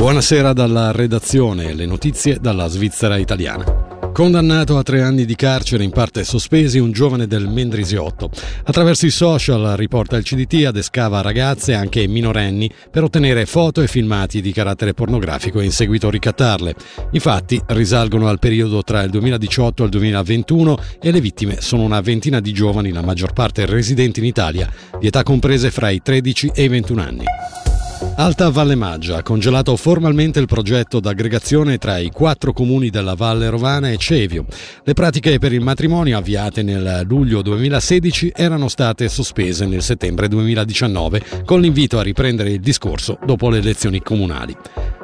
Buonasera dalla redazione, le notizie dalla Svizzera italiana. Condannato a tre anni di carcere in parte sospesi un giovane del Mendrisiotto. Attraverso i social, riporta il CDT, adescava ragazze, anche minorenni, per ottenere foto e filmati di carattere pornografico e in seguito ricattarle. I fatti risalgono al periodo tra il 2018 e il 2021 e le vittime sono una ventina di giovani, la maggior parte residenti in Italia, di età comprese fra i 13 e i 21 anni. Alta Valle Maggia ha congelato formalmente il progetto d'aggregazione tra i quattro comuni della Valle Rovana e Cevio. Le pratiche per il matrimonio avviate nel luglio 2016 erano state sospese nel settembre 2019 con l'invito a riprendere il discorso dopo le elezioni comunali.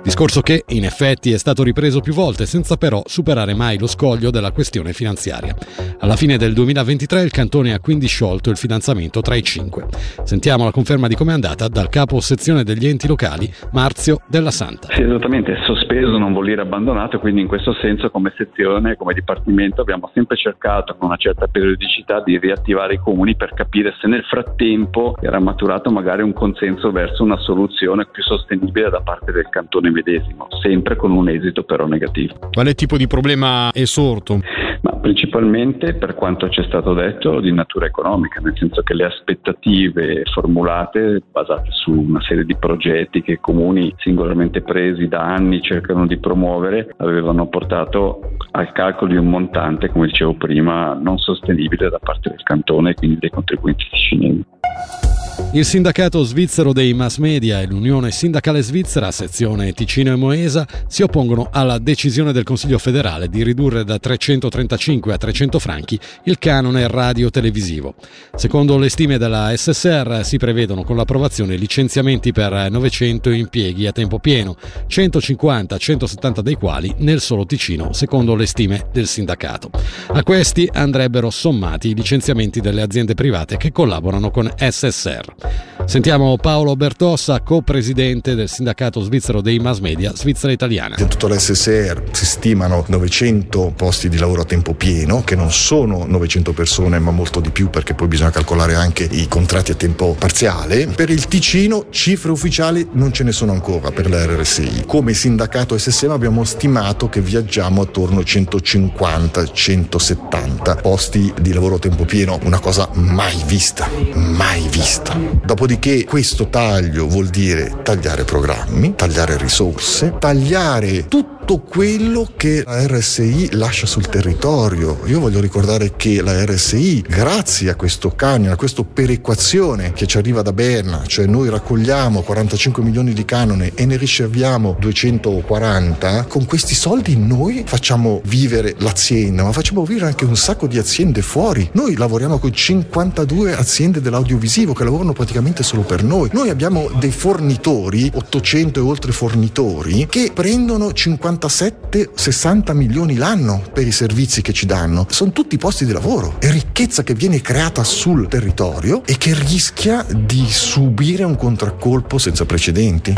Discorso che, in effetti, è stato ripreso più volte senza però superare mai lo scoglio della questione finanziaria. Alla fine del 2023 il cantone ha quindi sciolto il fidanzamento tra i cinque. Sentiamo la conferma di come è andata dal capo sezione degli enti locali, Marzio Della Santa. Sì, esattamente, sospeso non vuol dire abbandonato, quindi in questo senso come sezione, come dipartimento abbiamo sempre cercato con una certa periodicità di riattivare i comuni per capire se nel frattempo era maturato magari un consenso verso una soluzione più sostenibile da parte del cantone medesimo, sempre con un esito però negativo. Quale tipo di problema è sorto? Ma principalmente per quanto ci è stato detto di natura economica, nel senso che le aspettative formulate basate su una serie di progetti che i comuni singolarmente presi da anni cercano di promuovere avevano portato al calcolo di un montante, come dicevo prima, non sostenibile da parte del cantone e quindi dei contribuenti ticinesi. Il sindacato svizzero dei mass media e l'Unione Sindacale Svizzera, sezione Ticino e Moesa, si oppongono alla decisione del Consiglio federale di ridurre da 335 a 300 franchi il canone radio-televisivo. Secondo le stime della SSR si prevedono con l'approvazione licenziamenti per 900 impieghi a tempo pieno, 150-170 dei quali nel solo Ticino, secondo le stime del sindacato. A questi andrebbero sommati i licenziamenti delle aziende private che collaborano con SSR. Sentiamo Paolo Bertossa, co-presidente del sindacato svizzero dei mass media Svizzera Italiana. In tutto l'SSR si stimano 900 posti di lavoro a tempo pieno, che non sono 900 persone ma molto di più perché poi bisogna calcolare anche i contratti a tempo parziale. Per il Ticino cifre ufficiali non ce ne sono ancora per la RSI. Come sindacato SSM abbiamo stimato che viaggiamo attorno a 150-170 posti di lavoro a tempo pieno, una cosa mai vista, mai vista. Dopodiché questo taglio vuol dire tagliare programmi, tagliare risorse, tagliare tutto tutto quello che la RSI lascia sul territorio. Io voglio ricordare che la RSI, grazie a questo canone, a questa perequazione che ci arriva da Berna, cioè noi raccogliamo 45 milioni di canone e ne riserviamo 240, con questi soldi noi facciamo vivere l'azienda, ma facciamo vivere anche un sacco di aziende fuori. Noi lavoriamo con 52 aziende dell'audiovisivo che lavorano praticamente solo per noi. Noi abbiamo dei fornitori, 800 e oltre fornitori, che prendono 50 57-60 milioni l'anno per i servizi che ci danno. Sono tutti posti di lavoro, è ricchezza che viene creata sul territorio e che rischia di subire un contraccolpo senza precedenti.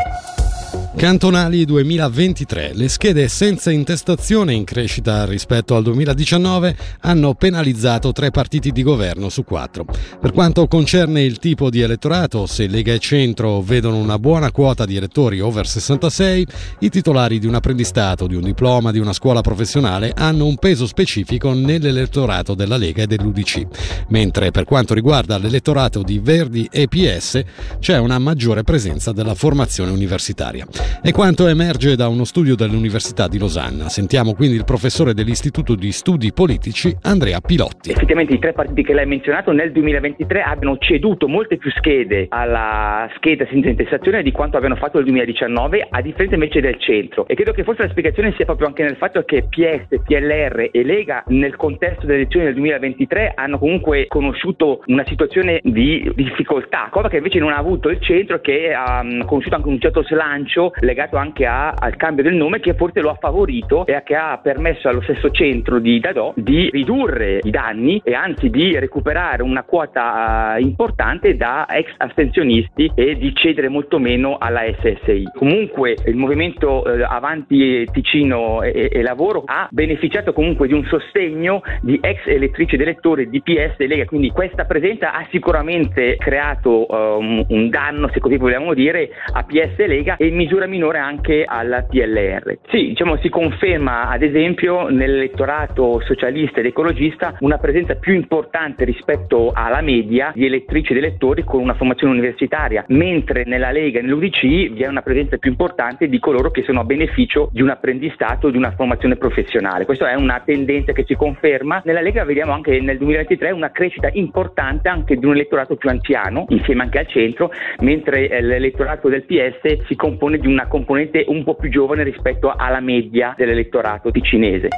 Cantonali 2023. Le schede senza intestazione in crescita rispetto al 2019 hanno penalizzato tre partiti di governo su quattro. Per quanto concerne il tipo di elettorato, se Lega e Centro vedono una buona quota di elettori over 66, i titolari di un apprendistato, di un diploma, di una scuola professionale hanno un peso specifico nell'elettorato della Lega e dell'UDC. Mentre per quanto riguarda l'elettorato di Verdi e PS c'è una maggiore presenza della formazione universitaria. È quanto emerge da uno studio dell'Università di Losanna. Sentiamo quindi il professore dell'Istituto di Studi Politici, Andrea Pilotti. Effettivamente i tre partiti che lei ha menzionato nel 2023 abbiano ceduto molte più schede alla scheda senza intestazione di quanto abbiano fatto nel 2019, a differenza invece del centro. E credo che forse la spiegazione sia proprio anche nel fatto che PS, PLR e Lega nel contesto delle elezioni del 2023 hanno comunque conosciuto una situazione di difficoltà, cosa che invece non ha avuto il centro che ha conosciuto anche un certo slancio legato anche a, al cambio del nome che forse lo ha favorito e che ha permesso allo stesso centro di Dadò di ridurre i danni e anzi di recuperare una quota uh, importante da ex astensionisti e di cedere molto meno alla SSI. Comunque il movimento uh, Avanti Ticino e, e, Lavoro ha beneficiato comunque di un sostegno di ex elettrici ed elettori di PS e Lega, quindi questa presenza ha sicuramente creato um, un danno, se così vogliamo dire, a PS e Lega e misura misura minore anche alla PLR. Sì, diciamo si conferma ad esempio nell'elettorato socialista ed ecologista una presenza più importante rispetto alla media di elettrici ed elettori con una formazione universitaria, mentre nella Lega e nell'UDC vi è una presenza più importante di coloro che sono a beneficio di un apprendistato, di una formazione professionale. Questa è una tendenza che si conferma. Nella Lega vediamo anche nel 2023 una crescita importante anche di un elettorato più anziano, insieme anche al centro, mentre eh, l'elettorato del PS si compone di una componente un po' più giovane rispetto alla media dell'elettorato ticinese.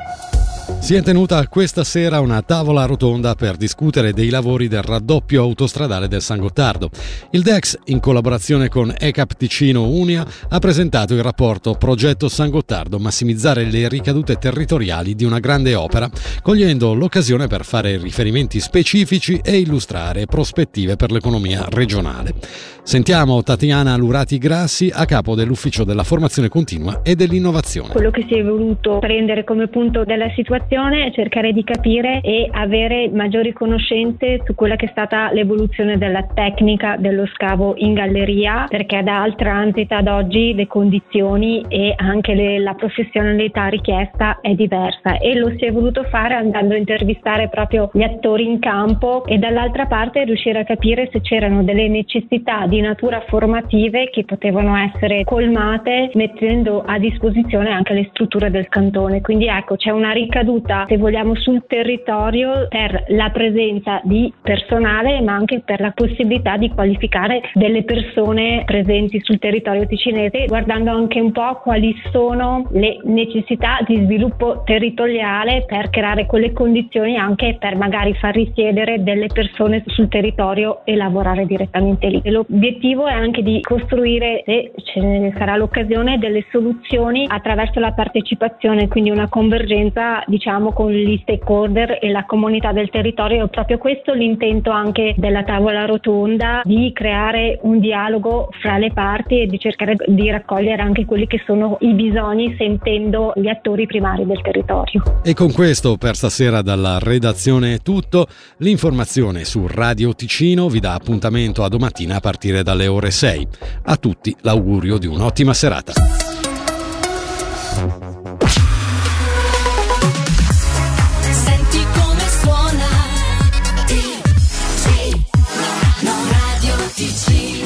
Si è tenuta questa sera una tavola rotonda per discutere dei lavori del raddoppio autostradale del San Gottardo. Il DEX, in collaborazione con ECAP Ticino Unia, ha presentato il rapporto Progetto San Gottardo, massimizzare le ricadute territoriali di una grande opera, cogliendo l'occasione per fare riferimenti specifici e illustrare prospettive per l'economia regionale. Sentiamo Tatiana Lurati Grassi a capo dell'Ufficio della Formazione Continua e dell'Innovazione. Quello che si è voluto prendere come punto della situazione è cercare di capire e avere maggiori conoscenze su quella che è stata l'evoluzione della tecnica dello scavo in galleria, perché da al transito ad oggi le condizioni e anche le, la professionalità richiesta è diversa e lo si è voluto fare andando a intervistare proprio gli attori in campo e dall'altra parte riuscire a capire se c'erano delle necessità di natura formative che potevano essere colmate mettendo a disposizione anche le strutture del cantone. Quindi ecco, c'è una ricaduta, se vogliamo, sul territorio per la presenza di personale, ma anche per la possibilità di qualificare delle persone presenti sul territorio ticinese, guardando anche un po' quali sono le necessità di sviluppo territoriale per creare quelle condizioni anche per magari far risiedere delle persone sul territorio e lavorare direttamente lì. L'obiettivo è anche di costruire, se ce ne sarà l'occasione, delle soluzioni attraverso la partecipazione, quindi una convergenza diciamo con gli stakeholder e la comunità del territorio. È proprio questo l'intento anche della tavola rotonda, di creare un dialogo fra le parti e di cercare di raccogliere anche quelli che sono i bisogni sentendo gli attori primari del territorio. E con questo per stasera dalla redazione è tutto. L'informazione su Radio Ticino vi dà appuntamento a domattina a partire partire dalle ore 6. A tutti l'augurio di un'ottima serata.